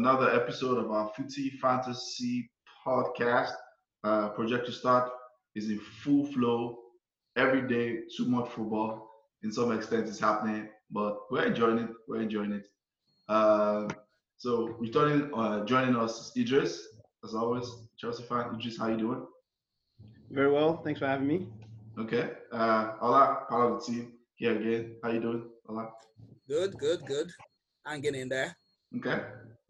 Welcome to another episode of our Footy Fantasy podcast. Uh, Project Restart is in full flow every day. Too much football. In some extent, it's happening, but we're enjoying it. We're enjoying it. Uh, so, returning, uh, joining us, Eedris, as always, Chelsea fan. Eedris, how you doing? Very well. Thanks for having me. Okay. Uh, Ola, part of the team here again. How you doing, Ola? Good, good, good. I'm getting in there. Okay.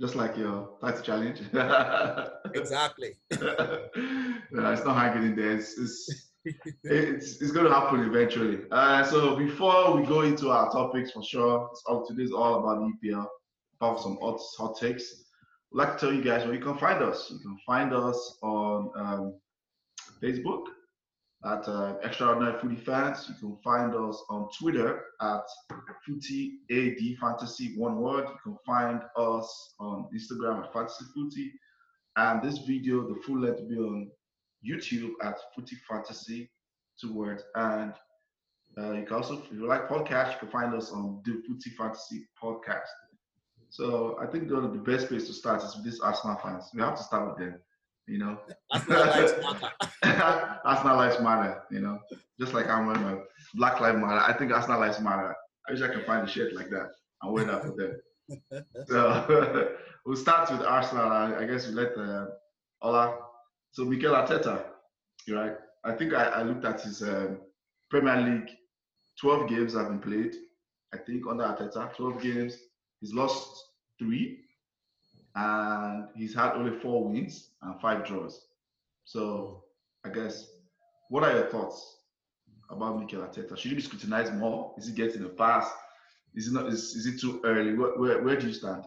Just like your title challenge. Exactly. no, it's not hanging in there. It's, it's, it's, it's going to happen eventually. Uh, so before we go into our topics for sure, it's all, today's all about the EPL, about some hot, hot takes. I'd like to tell you guys where you can find us. You can find us on um, Facebook at uh, Extraordinary Footy Fans. You can find us on Twitter at Footy AD Fantasy, one word. You can find us on Instagram at Fantasy Footy. And this video, the full length will be on YouTube at Footy Fantasy, two words. And uh, you can also, if you like podcast, you can find us on the Footy Fantasy podcast. So I think the best place to start is with these Arsenal fans. We have to start with them, you know. Arsenal lives matter. Arsenal lives matter, you know. Just like I'm wearing my Black life Matter. I think that's not lives matter. I wish I could find a shirt like that and wear that for them. So we'll start with Arsenal. I, I guess we let uh, Ola. So Mikel Arteta, right? I think I, I looked at his um, Premier League. Twelve games have been played. I think under Arteta, twelve games. He's lost three, and he's had only four wins and five draws. So I guess, what are your thoughts about Mikel Arteta? Should he be scrutinized more? Is he getting a pass? Is it not? Is, is it too early? Where, where, where do you stand?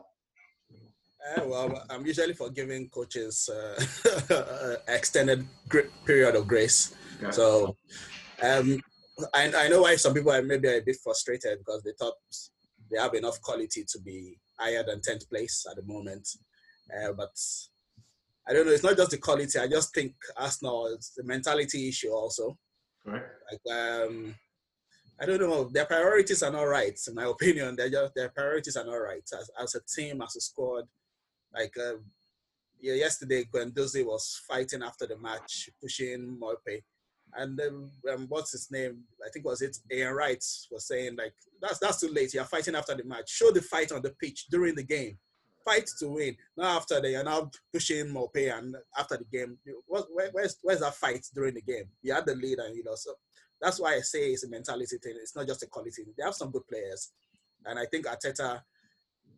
Uh, well, I'm usually for giving coaches uh, extended period of grace. Okay. So, um, I, I know why some people are maybe a bit frustrated because they thought they have enough quality to be higher than 10th place at the moment. Uh, but I don't know, it's not just the quality. I just think Arsenal, it's the mentality issue also. Right. Like, um, I don't know, their priorities are not right, in my opinion. They're just, their priorities are not right as, as a team, as a squad. Like, uh, yeah, yesterday, Guendouzi was fighting after the match, pushing Maupay. And um, um, what's his name? I think was it Ian Wright was saying like that's that's too late. You're fighting after the match. Show the fight on the pitch during the game. Fight to win. Not after they are now pushing Maupay and after the game. What, where, where's where's that fight during the game? You had the lead and you know so that's why I say it's a mentality thing. It's not just a quality. They have some good players, and I think Arteta,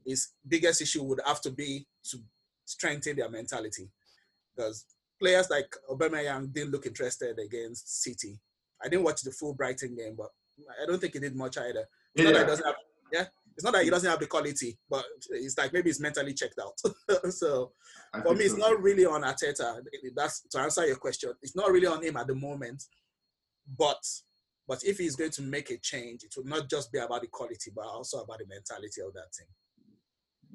his biggest issue would have to be to strengthen their mentality, because players like Aubameyang didn't look interested against City. I didn't watch the full Brighton game, but I don't think he did much either. It's not that he doesn't have, yeah. It's not that he doesn't have the quality, but it's like maybe he's mentally checked out. so I for me, it's not really on Arteta. That's to answer your question. It's not really on him at the moment. But but if he's going to make a change, it will not just be about the quality, but also about the mentality of that team.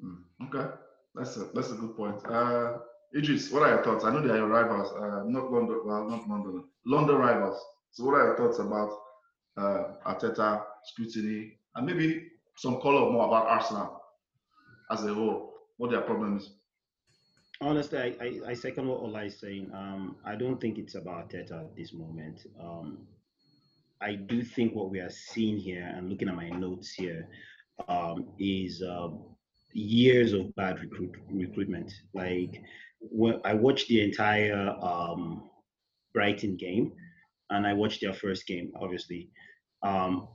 Mm, okay, that's a that's a good point. Uh, Eedris, what are your thoughts? I know they are your rivals, uh, not London, well, not London, London rivals. So, what are your thoughts about uh, Arteta scrutiny and maybe some color more about Arsenal as a whole? What their problems? Honestly, I, I, I second what Ola is saying. Um, I don't think it's about Teta at this moment. Um, I do think what we are seeing here, and looking at my notes here, um, is uh, years of bad recruit recruitment. Like I watched the entire um, Brighton game, and I watched their first game, obviously. Um,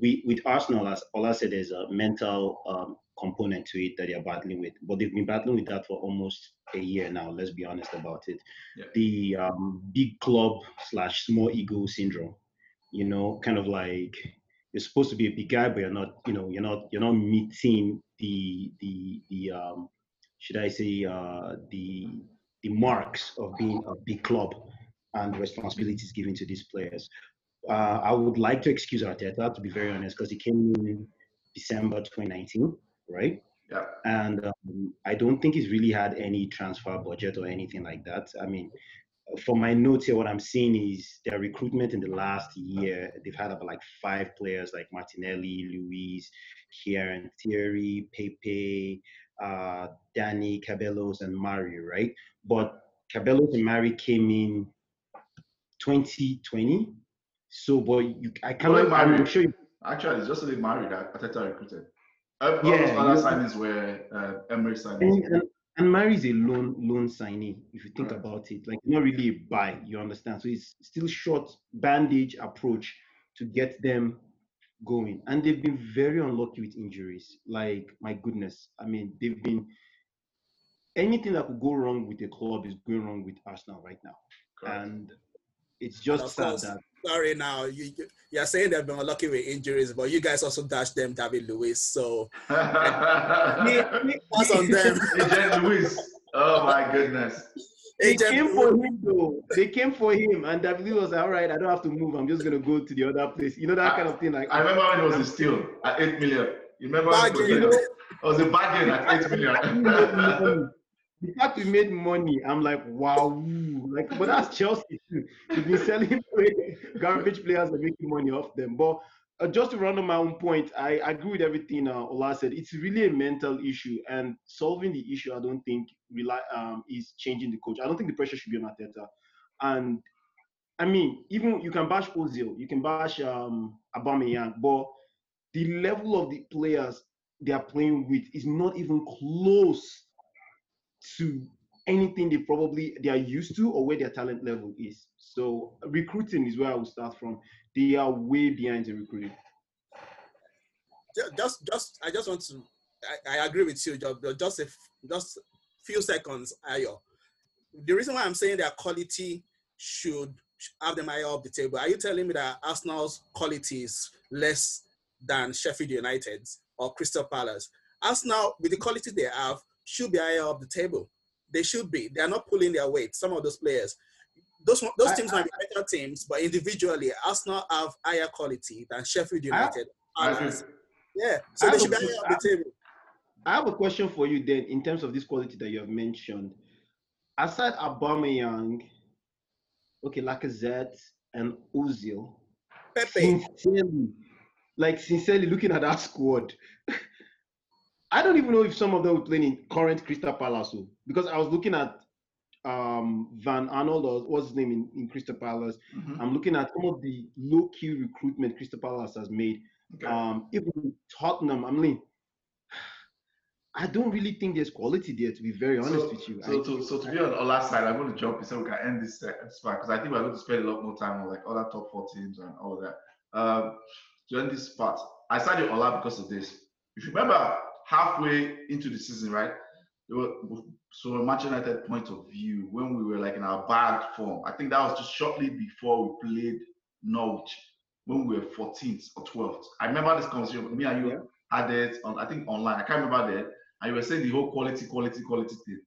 we with Arsenal, as Ola said, there's a mental um, component to it that they're battling with. But they've been battling with that for almost a year now. Let's be honest about it. Yeah. The um, big club slash small ego syndrome. You know, kind of like you're supposed to be a big guy, but you're not. You know, you're not. You're not meeting the the the um, should I say uh, the the marks of being a big club and the responsibilities given to these players. Uh, I would like to excuse Arteta, to be very honest, because he came in December 2019, right? Yeah. And um, I don't think he's really had any transfer budget or anything like that. I mean, from my notes here, what I'm seeing is their recruitment in the last year, they've had about like five players like Martinelli, Luiz, Kieran, Tierney, Pepe, uh, Danny, Ceballos and Mari, right? But Cabellos and Mari came in 2020. So, but you, I cannot. I'm sure. You, Actually, it's just only Mari that Arteta recruited. All yeah, those other signings were uh, Emery signings. And, and Mari is a loan loan signee, if you think right. about it. Like not really a buy, you understand. So it's still short bandage approach to get them going. And they've been very unlucky with injuries. Like my goodness. I mean, they've been anything that could go wrong with a club is going wrong with Arsenal right now. Correct. And it's just sad course, that sorry now you you're saying they've been unlucky with injuries, but you guys also dashed them David Luiz. So that's on them. Agent Luiz. Oh my goodness. They came for him though. They came for him, and David was like, "All right, I don't have to move. I'm just gonna go to the other place." You know that I, kind of thing. Like I remember when it was um, a steal at eight million. You remember? Bargain, you know, it was a bargain at eight million the fact we made money, I'm like, wow. Like, but that's Chelsea. We've been selling garbage players and making money off them. But uh, just to round on my own point, I, I agree with everything uh, Ola said. It's really a mental issue, and solving the issue, I don't think rely, um, is changing the coach. I don't think the pressure should be on Arteta. And I mean, even you can bash Ozil, you can bash um, Aubameyang, but the level of the players they are playing with is not even close to anything they probably they are used to or where their talent level is. So recruiting is where I will start from. They are way behind in recruiting. Just, just, I just want to. I, I agree with you, Just a, just few seconds, Ayo. The reason why I'm saying their quality should have them higher up the table. Are you telling me that Arsenal's quality is less than Sheffield United's or Crystal Palace? Arsenal, with the quality they have, should be higher up the table. They should be. They are not pulling their weight. Some of those players, those those teams I, might be better teams, but individually, Arsenal have higher quality than Sheffield United. I, yeah, so they should be up the table. I have a question for you then, in terms of this quality that you have mentioned. Aside Aubameyang, okay, Lacazette and Ozil, Pepe. Sincerely, like sincerely looking at that squad, I don't even know if some of them were playing in current Crystal Palace. Oh. Because I was looking at um, Van Aanholt, or what's his name in, in Crystal Palace. Mm-hmm. I'm looking at some of the low key recruitment Crystal Palace has made. Okay. Um, even Tottenham, I'm like, I don't really think there's quality there, to be very honest so, with you. So, to, so to be on our last side, I'm going to jump in so we can end this part because I think we're going to spend a lot more time on like other top four teams and all that. Um, to end this part, I started Ola because of this. If you remember, halfway into the season, right? So a Manchester United point of view, when we were like in our bad form, I think that was just shortly before we played Norwich, when we were 14th or 12th. I remember this conversation. Me and you yeah. had it on, I think online. I can't remember that. And you were saying the whole quality, quality, quality thing.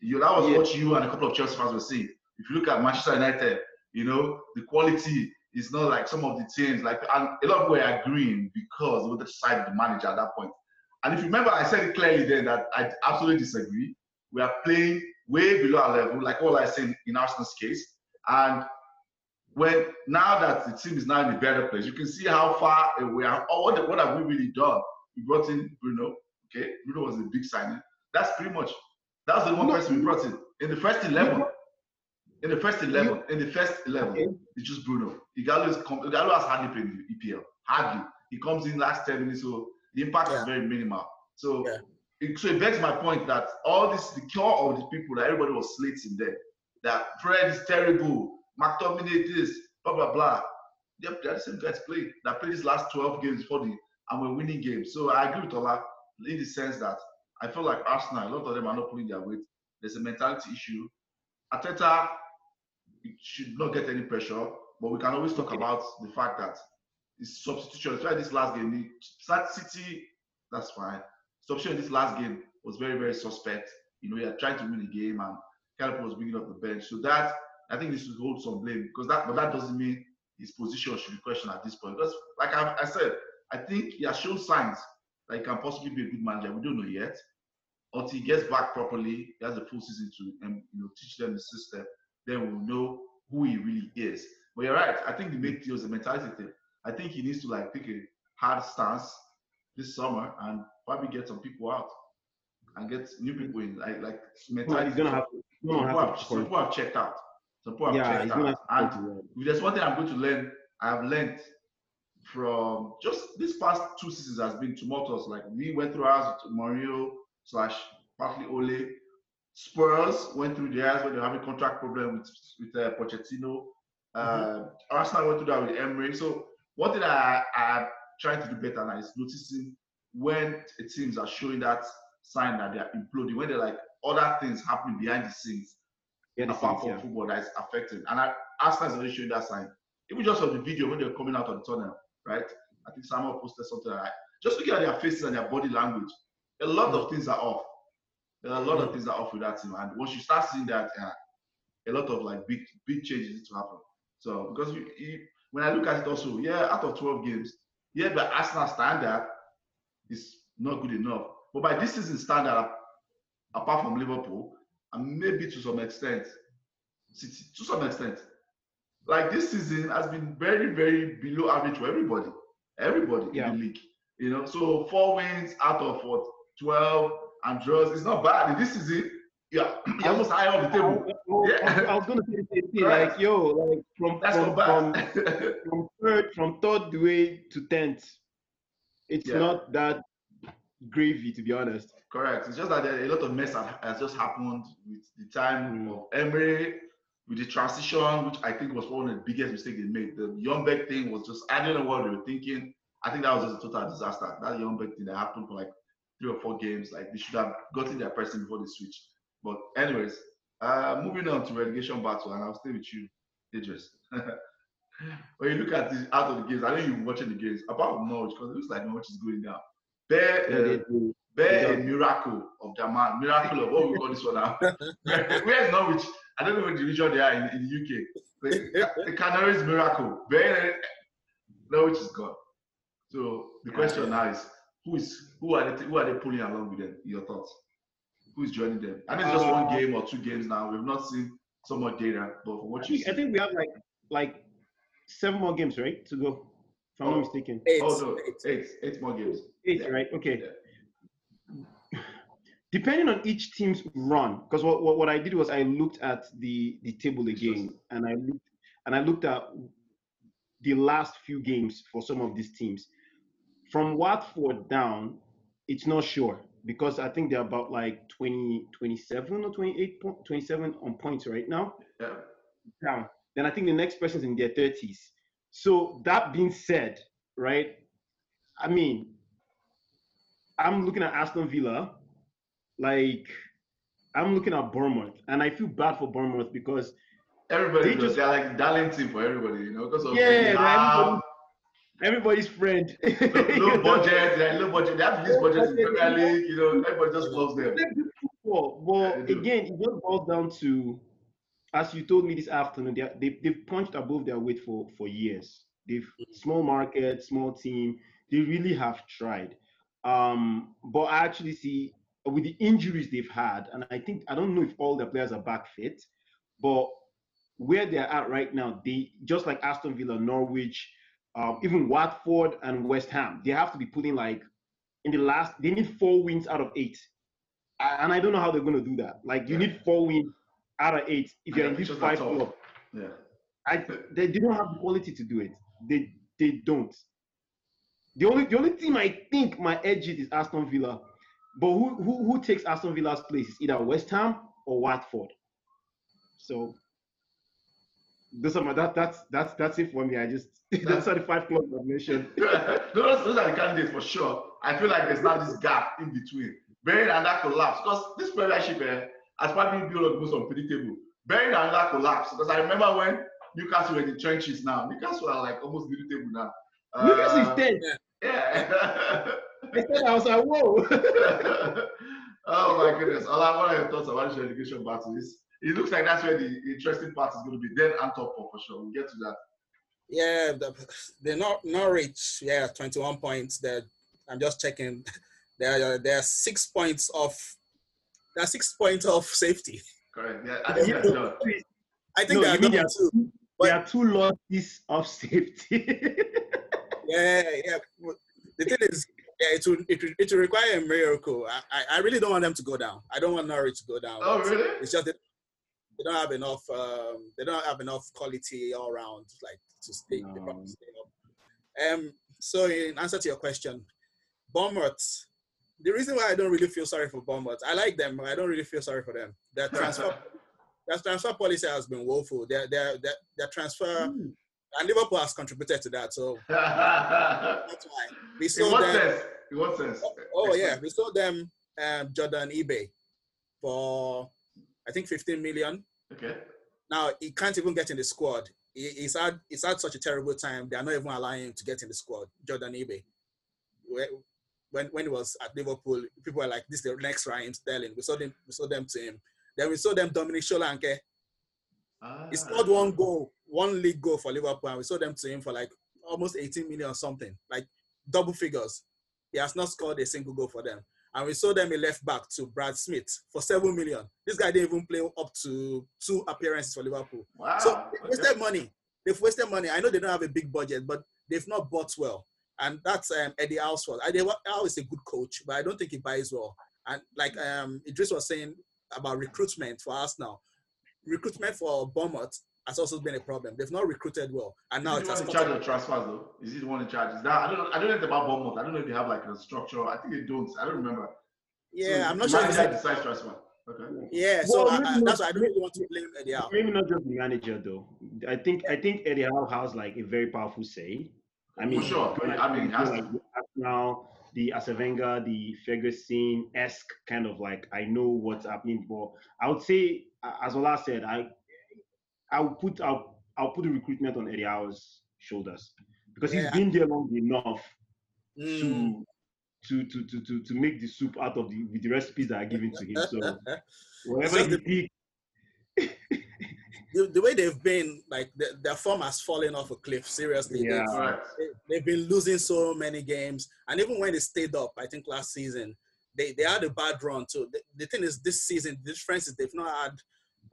You, that was yeah. what you and a couple of Chelsea fans were saying. If you look at Manchester United, you know, the quality is not like some of the teams. Like, and a lot of people were agreeing because they were the side of the manager at that point. And if you remember, I said it clearly then that I absolutely disagree. We are playing way below our level, like all I said in Arsenal's case. And when now that the team is now in a better place, you can see how far we are. Oh, what, what have we really done? We brought in Bruno. Okay, Bruno was a big signing. That's pretty much. That's the one no. person we brought in in the first eleven. In the first eleven, in the first eleven, okay. it's just Bruno. Is Ighalo has hardly played in the EPL. Hardly. He comes in last ten minutes, so the impact yeah. is very minimal. So, yeah. it, so it begs my point that all this, the core of the people that everybody was slating there, that Fred is terrible, McTominay this, blah blah blah. Yep, they're the same guys played that played these last 12 games for the and we're winning games. So I agree with Ola in the sense that I feel like Arsenal, a lot of them are not pulling their weight. There's a mentality issue. Arteta should not get any pressure, but we can always talk about the fact that his substitution, especially this last game, the City, that's fine. Substitution this last game was very, very suspect. You know, had tried to win the game and Calippo was bringing up the bench. So that I think this should hold some blame because that, but that doesn't mean his position should be questioned at this point. Because, like I, I said, I think he has shown signs that he can possibly be a good manager. We don't know yet. Until he gets back properly, he has a full season to um, you know teach them the system. then we'll know who he really is. But you're right. I think the main thing is the mentality thing. I think he needs to like take a hard stance this summer and probably get some people out and get new people in. Like like mentality. He's gonna have people, have, some people have checked out. Some people have yeah, checked out. And if there's one thing I'm going to learn, I have learned from just this past two seasons has been tumultuous. Like we went through ours with Mario slash partly Ole. Spurs went through theirs when they were having contract problem with with uh, Pochettino. Mm-hmm. Uh, Arsenal went through that with Emery. So one thing I I trying to do better now is noticing when teams are showing that sign that they are imploding, when they're like other things happening behind the scenes, yeah, apart from yeah. football that is affecting. And I, Arsenal is already showing that sign. Even just on the video when they're coming out of the tunnel, right? I think Samuel posted something like just looking at their faces and their body language, a lot of things are off. There are a lot of things are off with that team. And once you start seeing that, uh, a lot of like big big changes need to happen. So because you, you, when I look at it also, yeah, out of 12 games, yeah, the Arsenal standard is not good enough. But by this season standard, apart from Liverpool, and maybe to some extent, City, to some extent, like this season has been very, very below average for everybody. Everybody yeah. in the league. You know, so four wins out of what 12 and draws is not bad. This season, yeah, you're almost high on the table. I, yeah. I was gonna say the same thing. Like, yo, like from That's from, from, from third from third way to tenth, it's yeah. not that gravy to be honest. Correct. It's just that a lot of mess has just happened with the time of Emery, with the transition, which I think was one of the biggest mistakes they made. The Young Ljungberg thing was just I don't know what they were thinking. I think that was just a total disaster. That Young Ljungberg thing that happened for like three or four games. Like they should have gotten their person before they switched. But anyways, uh, moving on to relegation battle, and I'll stay with you, Eedris. when you look at the out of the games, I know you're watching the games, apart from Norwich, because it looks like Norwich is going down. Bear, uh, bear a miracle of the man, miracle of what we call this one now. Where is Norwich? I don't know what division they are in, in the UK. The, the Canaries miracle. Bear, Norwich is gone. So the question now is, who is who are they who are they pulling along with them? Your thoughts? Who's joining them? I mean, it's just one uh, game or two games now. We've not seen so much data, but from what you see, I think we have like like seven more games, right, to go. If I'm oh, not mistaken. Eight. Oh no, eight, eight, eight more games. Eight, yeah. right? Okay. Yeah. Depending on each team's run, because what, what, what I did was I looked at the the table again, and I looked and I looked at the last few games for some of these teams. From Watford down, it's not sure because I think they're about like 20, 27 or 28, 27 on points right now. Yeah. Down. Then I think the next person's in their 30s. So that being said, right? I mean, I'm looking at Aston Villa, like I'm looking at Bournemouth, and I feel bad for Bournemouth because everybody they just, they're like darling team for everybody, you know, because of yeah, everybody's friend. low, budget, low budget. They have this budget in Premier League. You know, everybody just loves them. Well, well yeah, again, it just boils down to, as you told me this afternoon, they they they've punched above their weight for for years. They've small market, small team. They really have tried. Um, but I actually see with the injuries they've had, and I think I don't know if all the players are back fit, but where they're at right now, they just like Aston Villa, Norwich, um, even Watford and West Ham, they have to be putting like in the last, they need four wins out of eight. And I don't know how they're going to do that. Like, you yeah. need four wins out of eight if you're in this five club. Yeah. I, they, they don't have the quality to do it. They they don't. The only the only team I think my edge is Aston Villa. But who, who who takes Aston Villa's place is either West Ham or Watford. So those are my that that's that's that's it for me. I just that's are the five clubs I mentioned. those, those are the candidates for sure. I feel like there's now this gap in between. Bearing and that collapse. Because this premiership eh, has probably been the most unpredictable. Bearing and that collapse. Because I remember when Newcastle were in the trenches now. Newcastle are like almost middle table now. Uh, Newcastle is dead. Yeah. I said I was like, whoa. oh my goodness. All I want your thoughts about this education battle is it looks like that's where the interesting part is going to be. Then Antwerp for sure. We'll get to that. Yeah, the, the Nor- Norwich, yeah, 21 points. They're, I'm just checking. There are they're six points of They're six points off safety. Correct. Yeah, I think that's done. I think No, there you are mean two. there are two losses of safety. Yeah, yeah. The thing is, yeah, it will it will, it will require a miracle. I, I I really don't want them to go down. I don't want Norwich to go down. Oh, really? It's just that they don't have enough. Um, they don't have enough quality all around, like to stay. they probably stay up. Um. So in answer to your question, Bournemouth. The reason why I don't really feel sorry for Bournemouth, I like them, but I don't really feel sorry for them. Their transfer, their transfer policy has been woeful. Their their their, their transfer, Hmm. and Liverpool has contributed to that. So that's why we what them. sense? In what sense? Oh yeah, we sold them um, Jordon Ibe for I think 15 million. Okay. Now he can't even get in the squad. He, he's had he's had such a terrible time. They are not even allowing him to get in the squad. Jordon Ibe. When when he was at Liverpool, people were like, "This is the next Raheem Sterling." We sold him. We sold them to him. Then we saw them Dominic Solanke. Ah. He scored one goal, one league goal for Liverpool, and we sold them to him for like almost 18 million or something, like double figures. He has not scored a single goal for them. And we sold them a left back to Brad Smith for seven million. This guy didn't even play up to two appearances for Liverpool. Wow. So they wasted money. They've wasted money. I know they don't have a big budget, but they've not bought well. And that's um, Eddie Howe's fault. Eddie Howe is a good coach, but I don't think he buys well. And like um, Eedris was saying about recruitment for us now, recruitment for Bournemouth has also been a problem. They've not recruited well, and now Is it has one in charge of transfers though? Is he the one in charge? Is that I don't know. I don't know anything about Bournemouth. I don't know if they have like a structure. I think they don't. I don't remember. Yeah, So I'm not sure. Manager If decides transfer. Okay. yeah, so Well, I, I, maybe that's not- why I don't really want to blame Eddie Howe. Maybe not just the manager though. I think I think Eddie Howe has like a very powerful say. I mean, For sure. going I mean, he has like the Arsenal, the Arsène Wenger, the Ferguson esque kind of like I know what's happening. But I would say, a- as Ola said, I I'll put I'll I'll put the recruitment on Eddie Howe's shoulders because Yeah. he's been there long enough Mm. to, to to to to to make the soup out of the with the recipes that are given to him. So whatever just he the- the, the way they've been, like the, their form has fallen off a cliff. Seriously, Yeah. They've- Right. they've been losing so many games, and even when they stayed up, I think last season they, they had a bad run too. The, the thing is, this season the difference is they've not had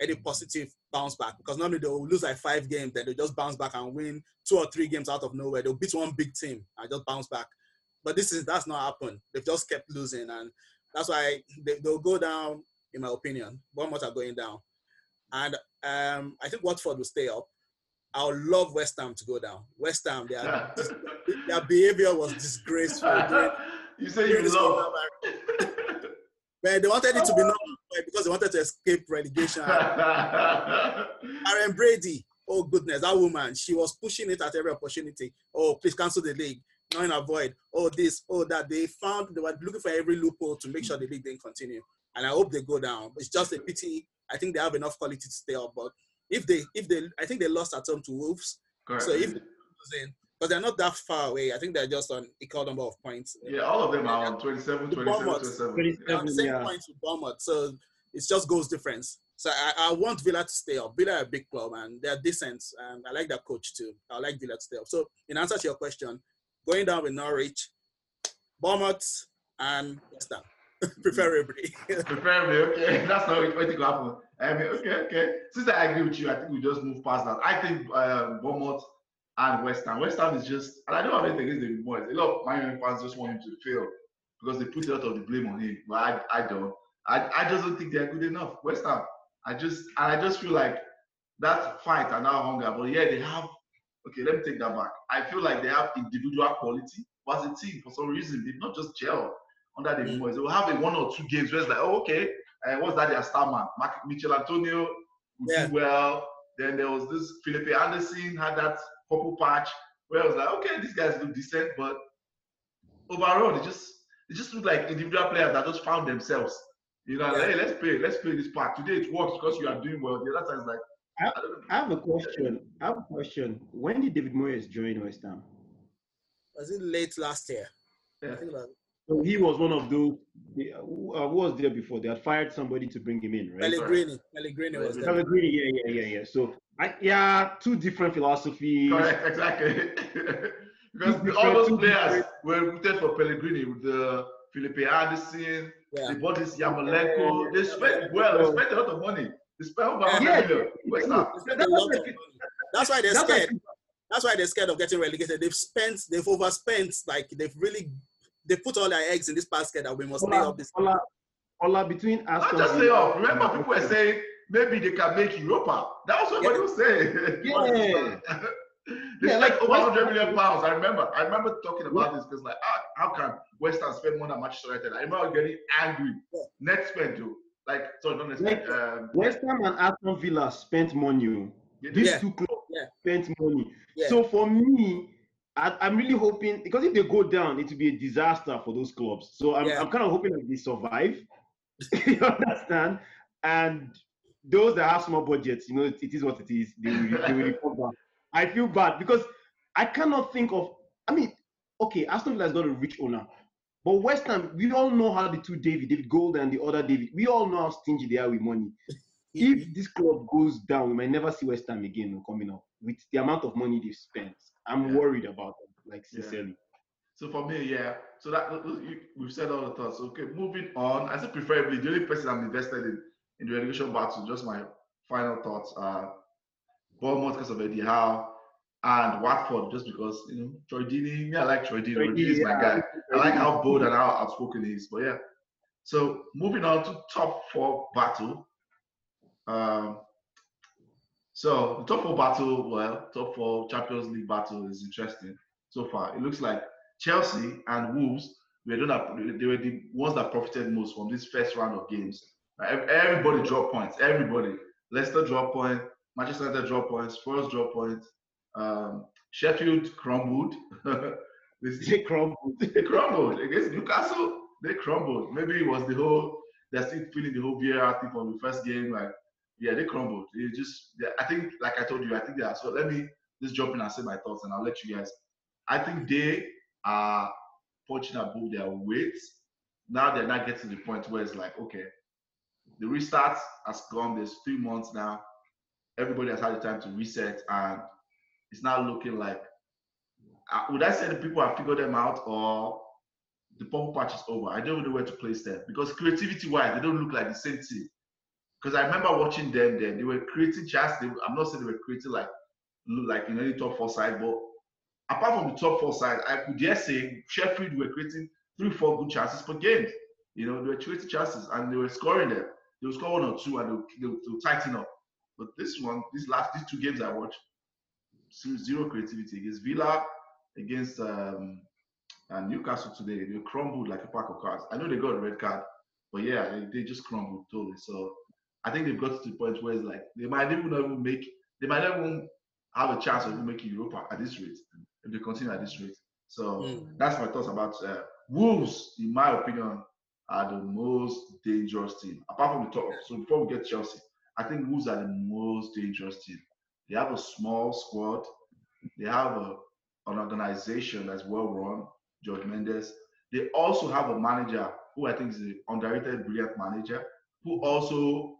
any positive bounce back because normally they'll lose like five games, then they just bounce back and win two or three games out of nowhere. They'll beat one big team and just bounce back. But this is that's not happened. They've just kept losing, and that's why they, they'll go down. In my opinion, Bournemouth are going down, and um, I think Watford will stay up. I would love West Ham to go down. West Ham, their, their behavior was disgraceful. you say you love. Man, they wanted it to be oh. normal because they wanted to escape relegation. Karren Brady, oh goodness, that woman, she was pushing it at every opportunity. Oh, please cancel the league. No, in avoid. Oh, this, oh, that. They found, they were looking for every loophole to make sure the league didn't continue. And I hope they go down. It's just a pity. I think they have enough quality to stay up. But if they, if they, I think they lost at home to Wolves. Correct. So if they lose in, but they're not that far away. I think they're just on equal number of points. yeah, all of them are on 27, 27, Bournemouth. 27. They're on the 27, same yeah. points with Bournemouth. So it's just goals difference. So I, I want Villa to stay up. Villa are a big club and they're decent. And I like that coach too. I like Villa to stay up. So in answer to your question, going down with Norwich, Bournemouth, and West Ham, preferably. Preferably, okay. That's not what it will happen. I mean, okay, okay. Since I agree with you, I think we just move past that. I think um, Bournemouth and West Ham. West Ham is just, and I don't have anything against David Moyes. A lot of my United fans just want him to fail because they put a lot of the blame on him. But I, I don't. I, I just don't think they're good enough. West Ham. I just, and I just feel like that fight and that hunger. But yeah, they have. Okay, let me take that back. I feel like they have individual quality, but as a team, for some reason, they've not just gel under the Mm. Moyes. They will have a one or two games where it's like, oh, okay, uh, what's that? Their star man, Mark, Michail Antonio, who Yeah. do well. Then there was this Felipe Anderson had that purple patch where I was like, okay, these guys look decent, but overall, they just they just look like individual players that just found themselves. You know, like, hey, let's play, let's play this part. Today it works because you are doing well. The other time it's like, I- I don't know. I have a question. I have a question. When did David Moyes join West Ham? Was it late last year? Yeah. I think about So he was one of those. the- Who uh, who was there before? They had fired somebody to bring him in, right? Pellegrini. Pellegrini was there. Pellegrini, yeah, yeah, yeah, yeah. So I, yeah, two different philosophies. Correct, exactly. because Two all those players were recruited for Pellegrini with the Felipe Anderson, Yeah. they bought this Yarmolenko. They spent well, they spent a lot of money. They spent over Yeah. 100 million. West Ham. They spent a lot of money. That's why they're scared. That's why they're scared of getting relegated. They've spent, they've overspent, like they've really, they put all their eggs in this basket that we must stay Ola, up this. Ola, Ola, between Not Aston just say Villa- off. Remember, people were saying maybe they can make Europa. That was what Yeah. everybody was saying. Yeah. they Yeah, spent like, over 100 million pounds. I remember. I remember talking about this because, like, how, how can West Ham spend more than Manchester United? I remember getting angry. Yeah. Net spend, too. Like, sorry, not net spend. Um, West Ham and Aston Villa spent money. oh. These Yeah. two clubs Yeah. spent money. Yeah. So for me, I, I'm really hoping because if they go down, it will be a disaster for those clubs. So I'm, Yeah. I'm kind of hoping that they survive. you understand? And those that have small budgets, you know, it, it is what it is. They will, they will recover. I feel bad because I cannot think of. I mean, okay, Aston Villa has got a rich owner, but West Ham, we all know how the two David, David Gold and the other David, we all know how stingy they are with money if this club goes down, we might never see West Ham again coming up with the amount of money they've spent. I'm Yeah. worried about them, like Yeah. sincerely. So for me, yeah. So that we've said all the thoughts. Okay, moving on. I say preferably the only person I'm invested in in the relegation battle. Just my final thoughts are Bournemouth because of Eddie Howe and Watford just because you know Troy Deeney. Yeah, I like Troy Deeney. Troy Deeney is my guy. I like how bold and how outspoken he is. But yeah. So moving on to top four battle. Um, so the top four battle, well, top four Champions League battle is interesting so far. It looks like Chelsea and Wolves were the they were the ones that profited most from this first round of games. Everybody dropped points. Everybody. Leicester dropped points. Manchester United dropped points. Spurs dropped points. Um, Sheffield crumbled. They crumbled. they crumbled against Newcastle. They crumbled. Maybe it was the whole. They're still feeling the whole VAR thing from the first game. Like, yeah, they crumbled. It just. they- I think, like I told you, I think they are. So let me just jump in and say my thoughts, and I'll let you guys. I think they are punching above their weight. Now they're not getting to the point where it's like, okay, the restart has gone. There's three months now. Everybody has had the time to reset, and it's now looking like. uh, Would I say the people have figured them out, or the pump patch is over? I don't know where to place them because creativity-wise, they don't look like the same team. Because I remember watching them. Then they were creating chances. I'm not saying they were creating like like in any top four side, but apart from the top four side, I could dare say Sheffield were creating three, four good chances per game. You know, they were creating chances and they were scoring them. They would score one or two and they would, they would tighten up. But this one, these last these two games I watched, zero creativity against Villa, against um, and Newcastle today. They crumbled like a pack of cards. I know they got a red card, but yeah, they, they just crumbled totally. So I think they've got to the point where it's like they might even not even make they might not even have a chance of even making Europa at this rate if they continue at this rate. So Mm. that's my thoughts about uh, Wolves. In my opinion, are the most dangerous team apart from the top. So before we get Chelsea, I think Wolves are the most dangerous team. They have a small squad. They have a, an organization that's well run. Jorge Mendes. They also have a manager who I think is an underrated, brilliant manager who also,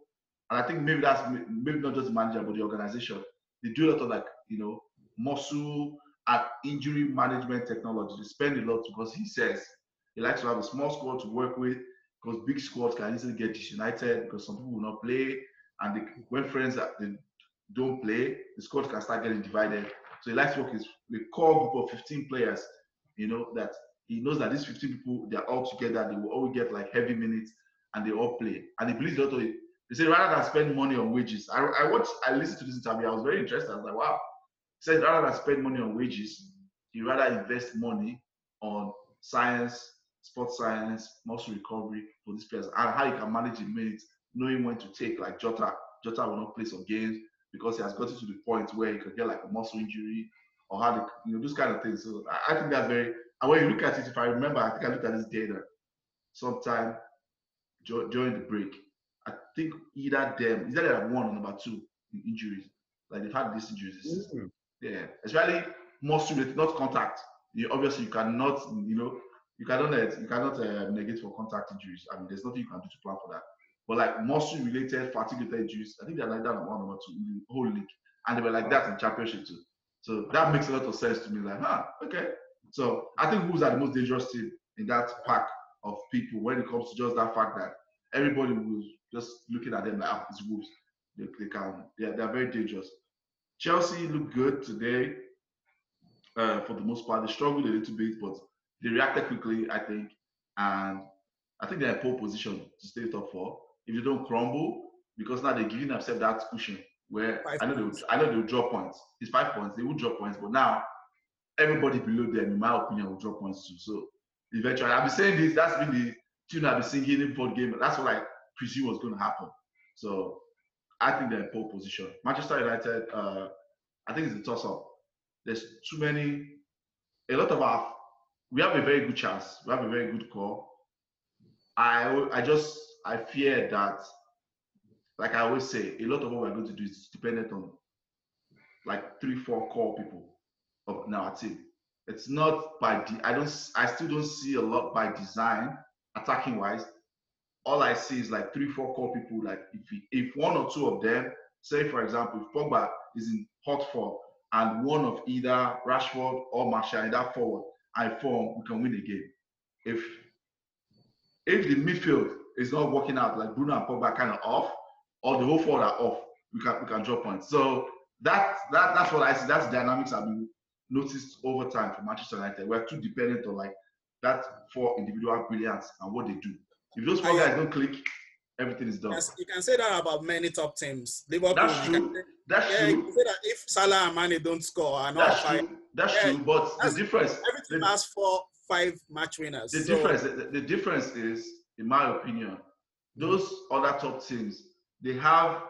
and I think maybe that's maybe not just the manager but the organization. They do a lot of like you know muscle and injury management technology. They spend a lot because he says he likes to have a small squad to work with because big squads can easily get disunited because some people will not play and they, when friends that they don't play, the squad can start getting divided. So he likes to work with a core group of 15 players, you know, that he knows that these 15 people, they're all together, they will all get like heavy minutes and they all play. And he believes a lot of. He said rather than spend money on wages. I, I watched, I listened to this interview, I was very interested. I was like, wow. He said rather than spend money on wages, he rather invest money on science, sports science, muscle recovery for these players, and how you can manage the minutes, knowing when to take like Jota. Jota will not play some games because he has gotten to the point where he could get like a muscle injury or how you know those kind of things. So I, I think that's very. And when you look at it, if I remember, I think I looked at this data sometime during the break. Think either them, either they have one or number two in injuries. Like they've had these injuries. season. Yeah, especially muscle related, not contact. You, obviously, you cannot, you know, you cannot, you cannot uh, negate for contact injuries. I mean, there's nothing you can do to plan for that. But like muscle related, fatigue related injuries, I think they're like that on one number two in the whole league, and they were like that in championship too. So that makes a lot of sense to me. Like, huh, okay. So I think Wolves are the most dangerous team in that pack of people when it comes to just that fact that everybody was just looking at them like, ah, it's Wolves. they, they can, yeah, they're very dangerous. Chelsea look good today uh, for the most part. They struggled a little bit, but they reacted quickly, I think, and I think they're in pole position to stay top four. If they don't crumble, because now they're giving themselves that cushion where five I know they would, I know they will drop points. It's five points, they will drop points, but now everybody below them, in my opinion, will drop points too. So eventually, I've been saying this. That's been the tune I've been singing in fourth game. That's what I presume was going to happen. So I think they're in pole position. Manchester United, uh, I think it's a toss up. There's too many, a lot of our, we have a very good chance. We have a very good core. I, I just, I fear that, like I always say, a lot of what we're going to do is dependent on like three, four core people of in our team. It's not by, de- I don't, I still don't see a lot by design, attacking wise. All I see is like three, four core people. Like if if one or two of them, say for example, if Pogba is in hot form and one of either Rashford or Martial in that forward I form, we can win the game. If if the midfield is not working out, like Bruno and Pogba kind of off, or the whole forward are off, we can we can drop points. So that that that's what I see. That's dynamics I've been noticed over time for Manchester United. We're too dependent on like that for individual brilliance and what they do. If those four guys don't click, everything is done. Yes, you can say that about many top teams. Liverpool. That's true. Say, that's yeah, true. You can say that if Salah and Mane don't score and that's all true. That's yeah, true. But the difference. Every team the, has four, five match winners. The so. difference. The, the difference is, in my opinion, those other top teams they have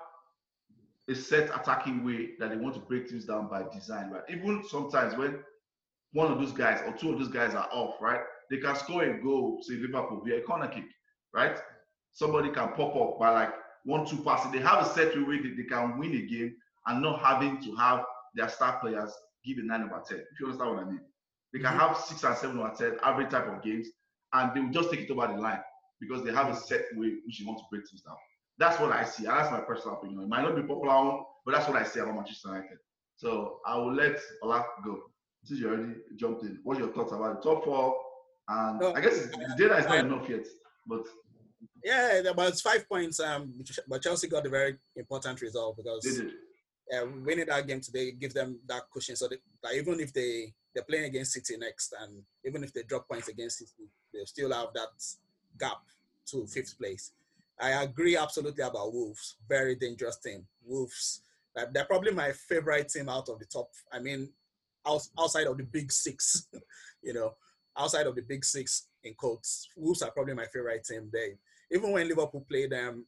a set attacking way that they want to break things down by design, right? Even sometimes when one of those guys or two of those guys are off, right? They can score a goal, say Liverpool via a corner kick, right? Somebody can pop up by like one, two passes. They have a set way that they can win a game and not having to have their star players give a nine over ten. If you understand what I mean, they can mm-hmm. have six and seven over ten, every type of games, and they will just take it over the line because they have a set way which you want to break things down. That's what I see. And that's my personal opinion. It might not be popular, but that's what I see about Manchester United. So I will let Ola go. Since you already jumped in, what's your thoughts about the top four? And no, I guess the data is not enough yet, but yeah, but it's five points. Um, but Chelsea got a very important result because they did. Yeah, winning that game today gives them that cushion. So that even if they they're playing against City next, and even if they drop points against City, they still have that gap to fifth place. I agree absolutely about Wolves. Very dangerous team. Wolves. They're probably my favorite team out of the top. I mean, outside of the big six, you know, outside of the big six in quotes, Wolves are probably my favorite team. They even when Liverpool played them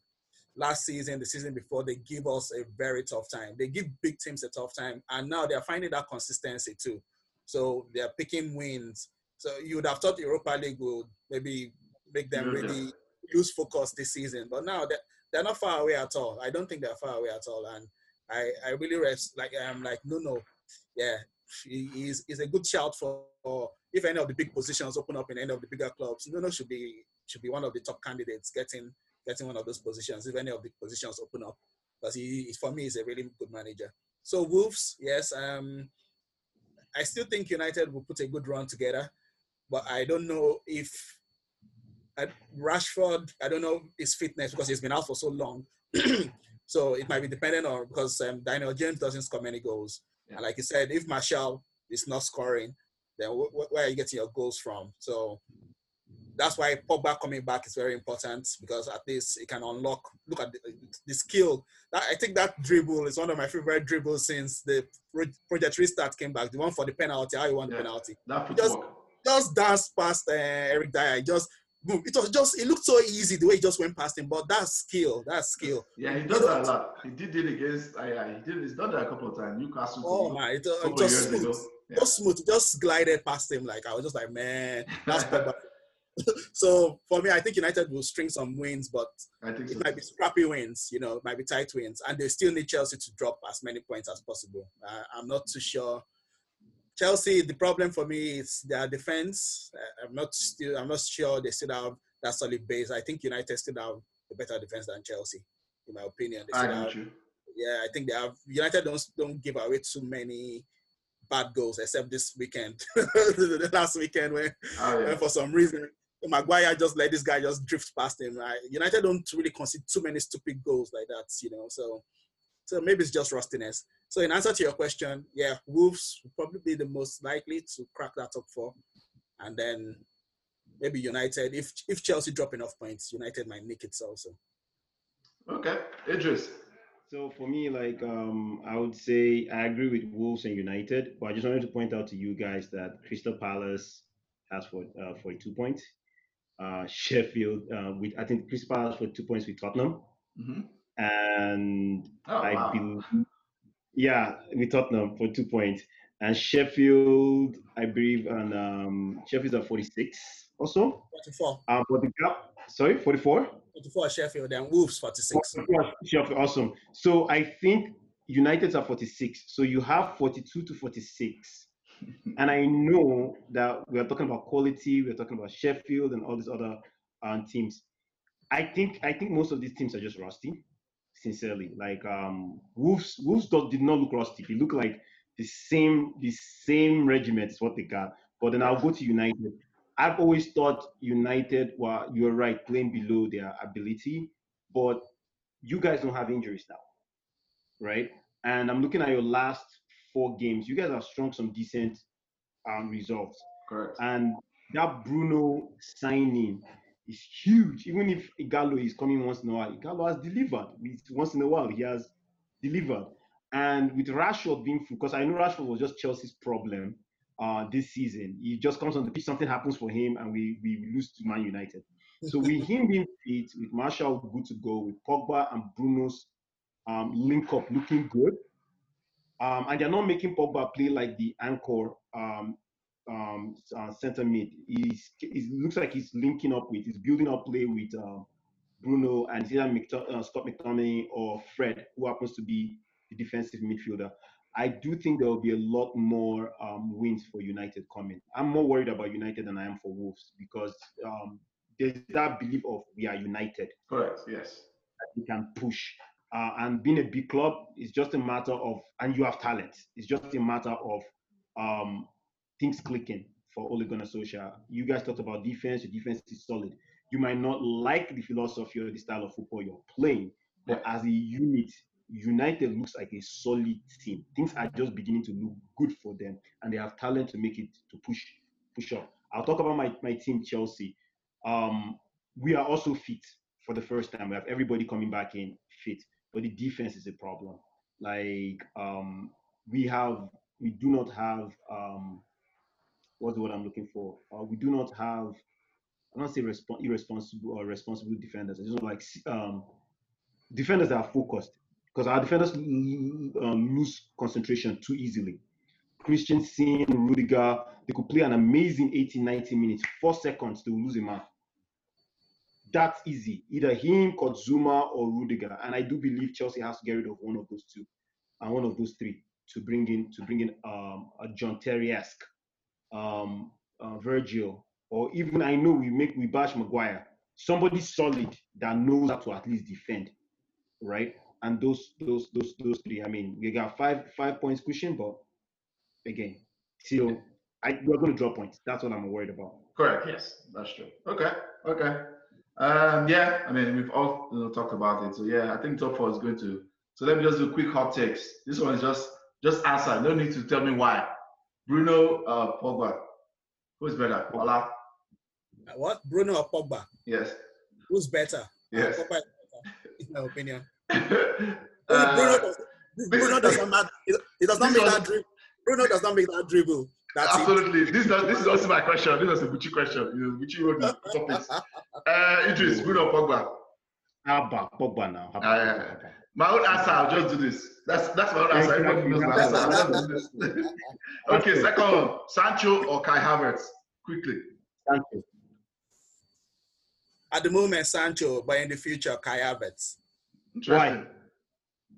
last season, the season before, they give us a very tough time. They give big teams a tough time, and now they're finding that consistency too. So they're picking wins. So you would have thought Europa League would maybe make them really lose focus this season, but now they're, they're not far away at all. I don't think they're far away at all, and I I really rest like I'm like no no, yeah, he's is a good shout for, for if any of the big positions open up in any of the bigger clubs. Nuno should be should be one of the top candidates getting getting one of those positions if any of the positions open up because he for me is a really good manager. So Wolves, yes, um, I still think United will put a good run together, but I don't know if uh, Rashford, I don't know his fitness because he's been out for so long. so it might be dependent on because um, Daniel James doesn't score many goals. Yeah. And like you said, if Martial is not scoring, then wh- where are you getting your goals from? So that's why Pogba coming back is very important because at least it can unlock. Look at the, the skill. That, I think that dribble is one of my favorite dribbles since the Project Restart came back. The one for the penalty, how you want yeah, the penalty. That just just dance past uh, Eric Dier. Just boom. It was just it looked so easy the way he just went past him. But that skill, that skill. Yeah, he does that a lot. He did it against. Uh, yeah, he did. He's done that a couple of times. Newcastle. Oh my! It, uh, just smooth. Yeah. Just smooth. Just glided past him. Like I was just like, man, that's so for me, I think United will string some wins, but it so. might be scrappy wins. You know, it might be tight wins, and they still need Chelsea to drop as many points as possible. Uh, I'm not too sure. Chelsea, the problem for me is their defense. Uh, I'm not still. I'm not sure they still have that solid base. I think United still have a better defense than Chelsea, in my opinion. I have, you. Yeah, I think they have. United don't don't give away too many bad goals, except this weekend, the last weekend when, oh, yeah. when for some reason Maguire just let this guy just drift past him. Right? United don't really concede too many stupid goals like that, you know. So So maybe it's just rustiness. So in answer to your question, yeah, Wolves will probably be the most likely to crack that top four, and then maybe United. If if Chelsea drop enough points, United might nick it also. Okay, Eedris. So for me, like um, I would say I agree with Wolves and United, but I just wanted to point out to you guys that Crystal Palace has for uh, 42 points. Uh, Sheffield uh, with I think Crystal Palace for two points with Tottenham, Mm-hmm. and Oh, I wow. believe yeah with Tottenham for two points, and Sheffield I believe and um, Sheffield's at 46 also. 44, Um, but the gap sorry 44. 44 Sheffield, and Wolves 46. Sheffield, awesome. So I think United's are 46. So you have 42 to 46. And I know that we are talking about quality, we're talking about Sheffield and all these other um, teams. I think I think most of these teams are just rusty, sincerely. Like um, Wolves, Wolves did not look rusty. They looked like the same the same regiment is what they got. But then I'll go to United. I've always thought United were you're right, playing below their ability, but you guys don't have injuries now, right? And I'm looking at your last four games. You guys have strung some decent um, results. Correct. And that Bruno signing is huge. Even if Ighalo is coming once in a while, Ighalo has delivered. Once in a while, he has delivered. And with Rashford being full, because I know Rashford was just Chelsea's problem uh, this season. He just comes on the pitch, something happens for him, and we, we lose to Man United. So with him being fit, with Martial good to go, with Pogba and Bruno's um, link up looking good, um, and they're not making Pogba play like the anchor um, um, uh, center mid. He's, it looks like he's linking up with, he's building up play with um, Bruno and either McTo- uh, Scott McTominay or Fred, who happens to be the defensive midfielder. I do think there will be a lot more um, wins for United coming. I'm more worried about United than I am for Wolves because um, there's that belief of we are united Correct. Yes. you can push. Uh, and being a big club is just a matter of, and you have talent. It's just a matter of um, things clicking for Ole Gunnar Solskjaer. You guys talked about defense. Your defense is solid. You might not like the philosophy or the style of football you're playing, but as a unit, United looks like a solid team. Things are just beginning to look good for them, and they have talent to make it to push push up. I'll talk about my, my team, Chelsea. Um, we are also fit for the first time. We have everybody coming back in fit, but the defense is a problem. Like um, we have, we do not have um, what's the word I'm looking for? Uh, we do not have. I don't say respon irresponsible or responsible defenders. I just like um, defenders that are focused because our defenders um, lose concentration too easily. Christensen, Rudiger, they could play an amazing 80, 90 minutes. Four seconds, they will lose a man. That's easy. Either him, Kurt Zouma, or Rudiger. And I do believe Chelsea has to get rid of one of those two and one of those three to bring in to bring in um, a John Terry-esque um, uh, Virgil, or even I know we make we bash Maguire. Somebody solid that knows how to at least defend, right? And those those those those three. I mean, we got five five points cushion, but again, still, I we're going to draw points. That's what I'm worried about. Correct. Yes, that's true. Okay. Okay. Um, yeah, I mean, we've all you know, talked about it. So yeah, I think top four is going to. So let me just do quick hot takes. This one is just just answer. No need to tell me why. Bruno, uh, Pogba. Who's better? Ola. Uh, What? Bruno or Pogba? Yes. Who's better? Yes. Pogba is better, in my opinion. uh, Bruno, does, Bruno does not matter. It, it does not make was- that dribble. Bruno does not make that dribble. That's absolutely. This is not, this is also my question. This was a Bucci question. Bucci wrote the topics. Uh, Eedris, Bruno, Pogba. How about Pogba now? How about yeah. Pogba? My own answer, I'll just do this. That's that's my own answer. Everybody knows my answer. I'll just do this. okay, second one. Sancho or Kai Havertz? Quickly. Sancho. At the moment, Sancho, but in the future, Kai Havertz. Interesting.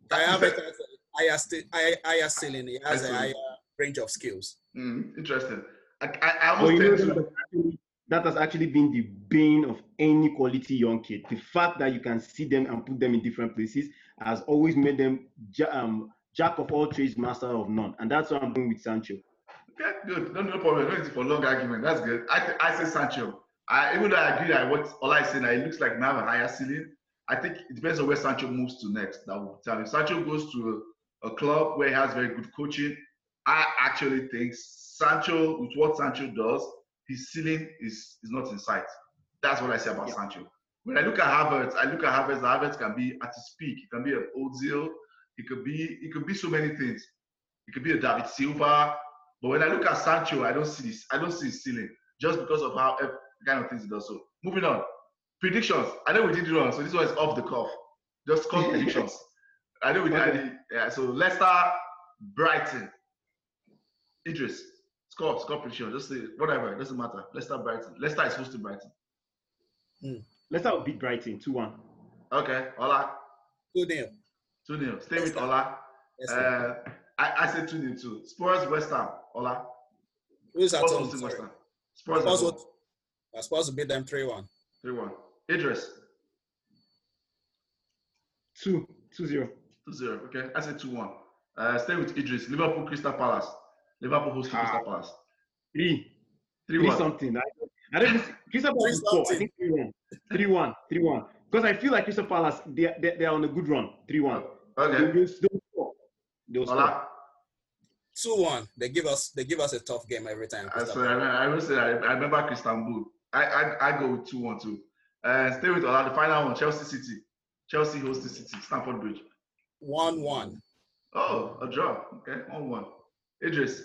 Kai Havertz has a higher, sti- higher, higher ceiling. He has a higher range of skills. Mm, interesting. I, I, I But almost you know, tend to. That has actually been the bane of any quality young kid. The fact that you can see them and put them in different places has always made them um, jack of all trades, master of none. And that's what I'm doing with Sancho. Okay, good. No, no problem. No need for long argument. That's good. I, th- I say Sancho. I, even though I agree that what all I say now, it looks like now a higher ceiling, I think it depends on where Sancho moves to next. That will tell me. Sancho goes to a, a club where he has very good coaching. I actually think Sancho, with what Sancho does, his ceiling is is not in sight. That's what I say about Yeah. Sancho. When I look at Havertz, I look at Havertz. Havertz can be at his peak. He can be an Ozil. He could be. He could be so many things. He could be a David Silva. But when I look at Sancho, I don't see this. I don't see his ceiling just because of how kind of things he does. So moving on. Predictions. I know we did it wrong, so this one is off the cuff. Just call predictions. I know we did. Okay. Yeah. So Leicester, Brighton. Eedris, score, score prediction. Just say whatever. It doesn't matter. Leicester, Brighton. Leicester is hosting Brighton. Let's have beat Brighton 2 1. Okay. Ola, Good nil. two 0 Stay with Leicester. Ola. Uh, I, I said two 0 too. Spurs, West Ham. Ola. Who's at Spurs home? hosting West Ham. Spurs. Spurs would- I'm supposed to beat them 3 1. Three one. Eedris. 2 2 0. 2-0. Okay, I said 2-1. Uh, stay with Eedris. Liverpool, Crystal Palace. Liverpool hosting Ah. Crystal Palace. 3 3 3-1. something. I, I don't even see- Crystal Palace will score. I think 3 1. 3 1. 3 1. Because I feel like Crystal Palace, they, are- they, they are on a good run. 3 1. Okay. they'll, they'll score. They'll score. Ola. 2 1. They give us they give us a tough game every time. I swear, I, I will say I, I remember Istanbul. I, I I go with 2-1 too. Uh, stay with Ola. The final one, Chelsea City. Chelsea hosting City. Stamford Bridge. 1 1. Oh, a draw. Okay, 1-1. Eedris.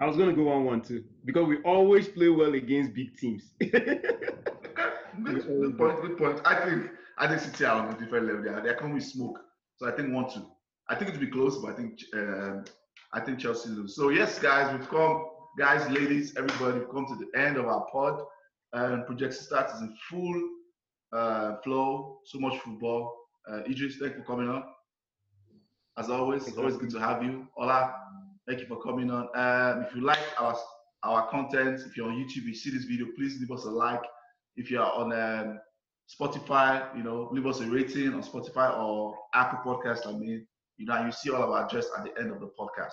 I was to go 1 1 too. Because we always play well against big teams. Good, good point. Good point. I think I think City are on a different level. They are, they are coming with smoke. So I think one two. I think it'll be close, but I think um, I think Chelsea lose. So yes, guys, we've come, guys, ladies, everybody, we've come to the end of our pod. And Project Start is in full uh, flow. So much football. Uh, Eedris, thank you for coming on. As always, it's always good to have you. Ola, Thank you for coming on. Um, if you like our our content, if you're on YouTube, you see this video, please leave us a like. If you are on um, Spotify, you know, leave us a rating on Spotify or Apple Podcast. I mean, you know, you see all of our address at the end of the podcast.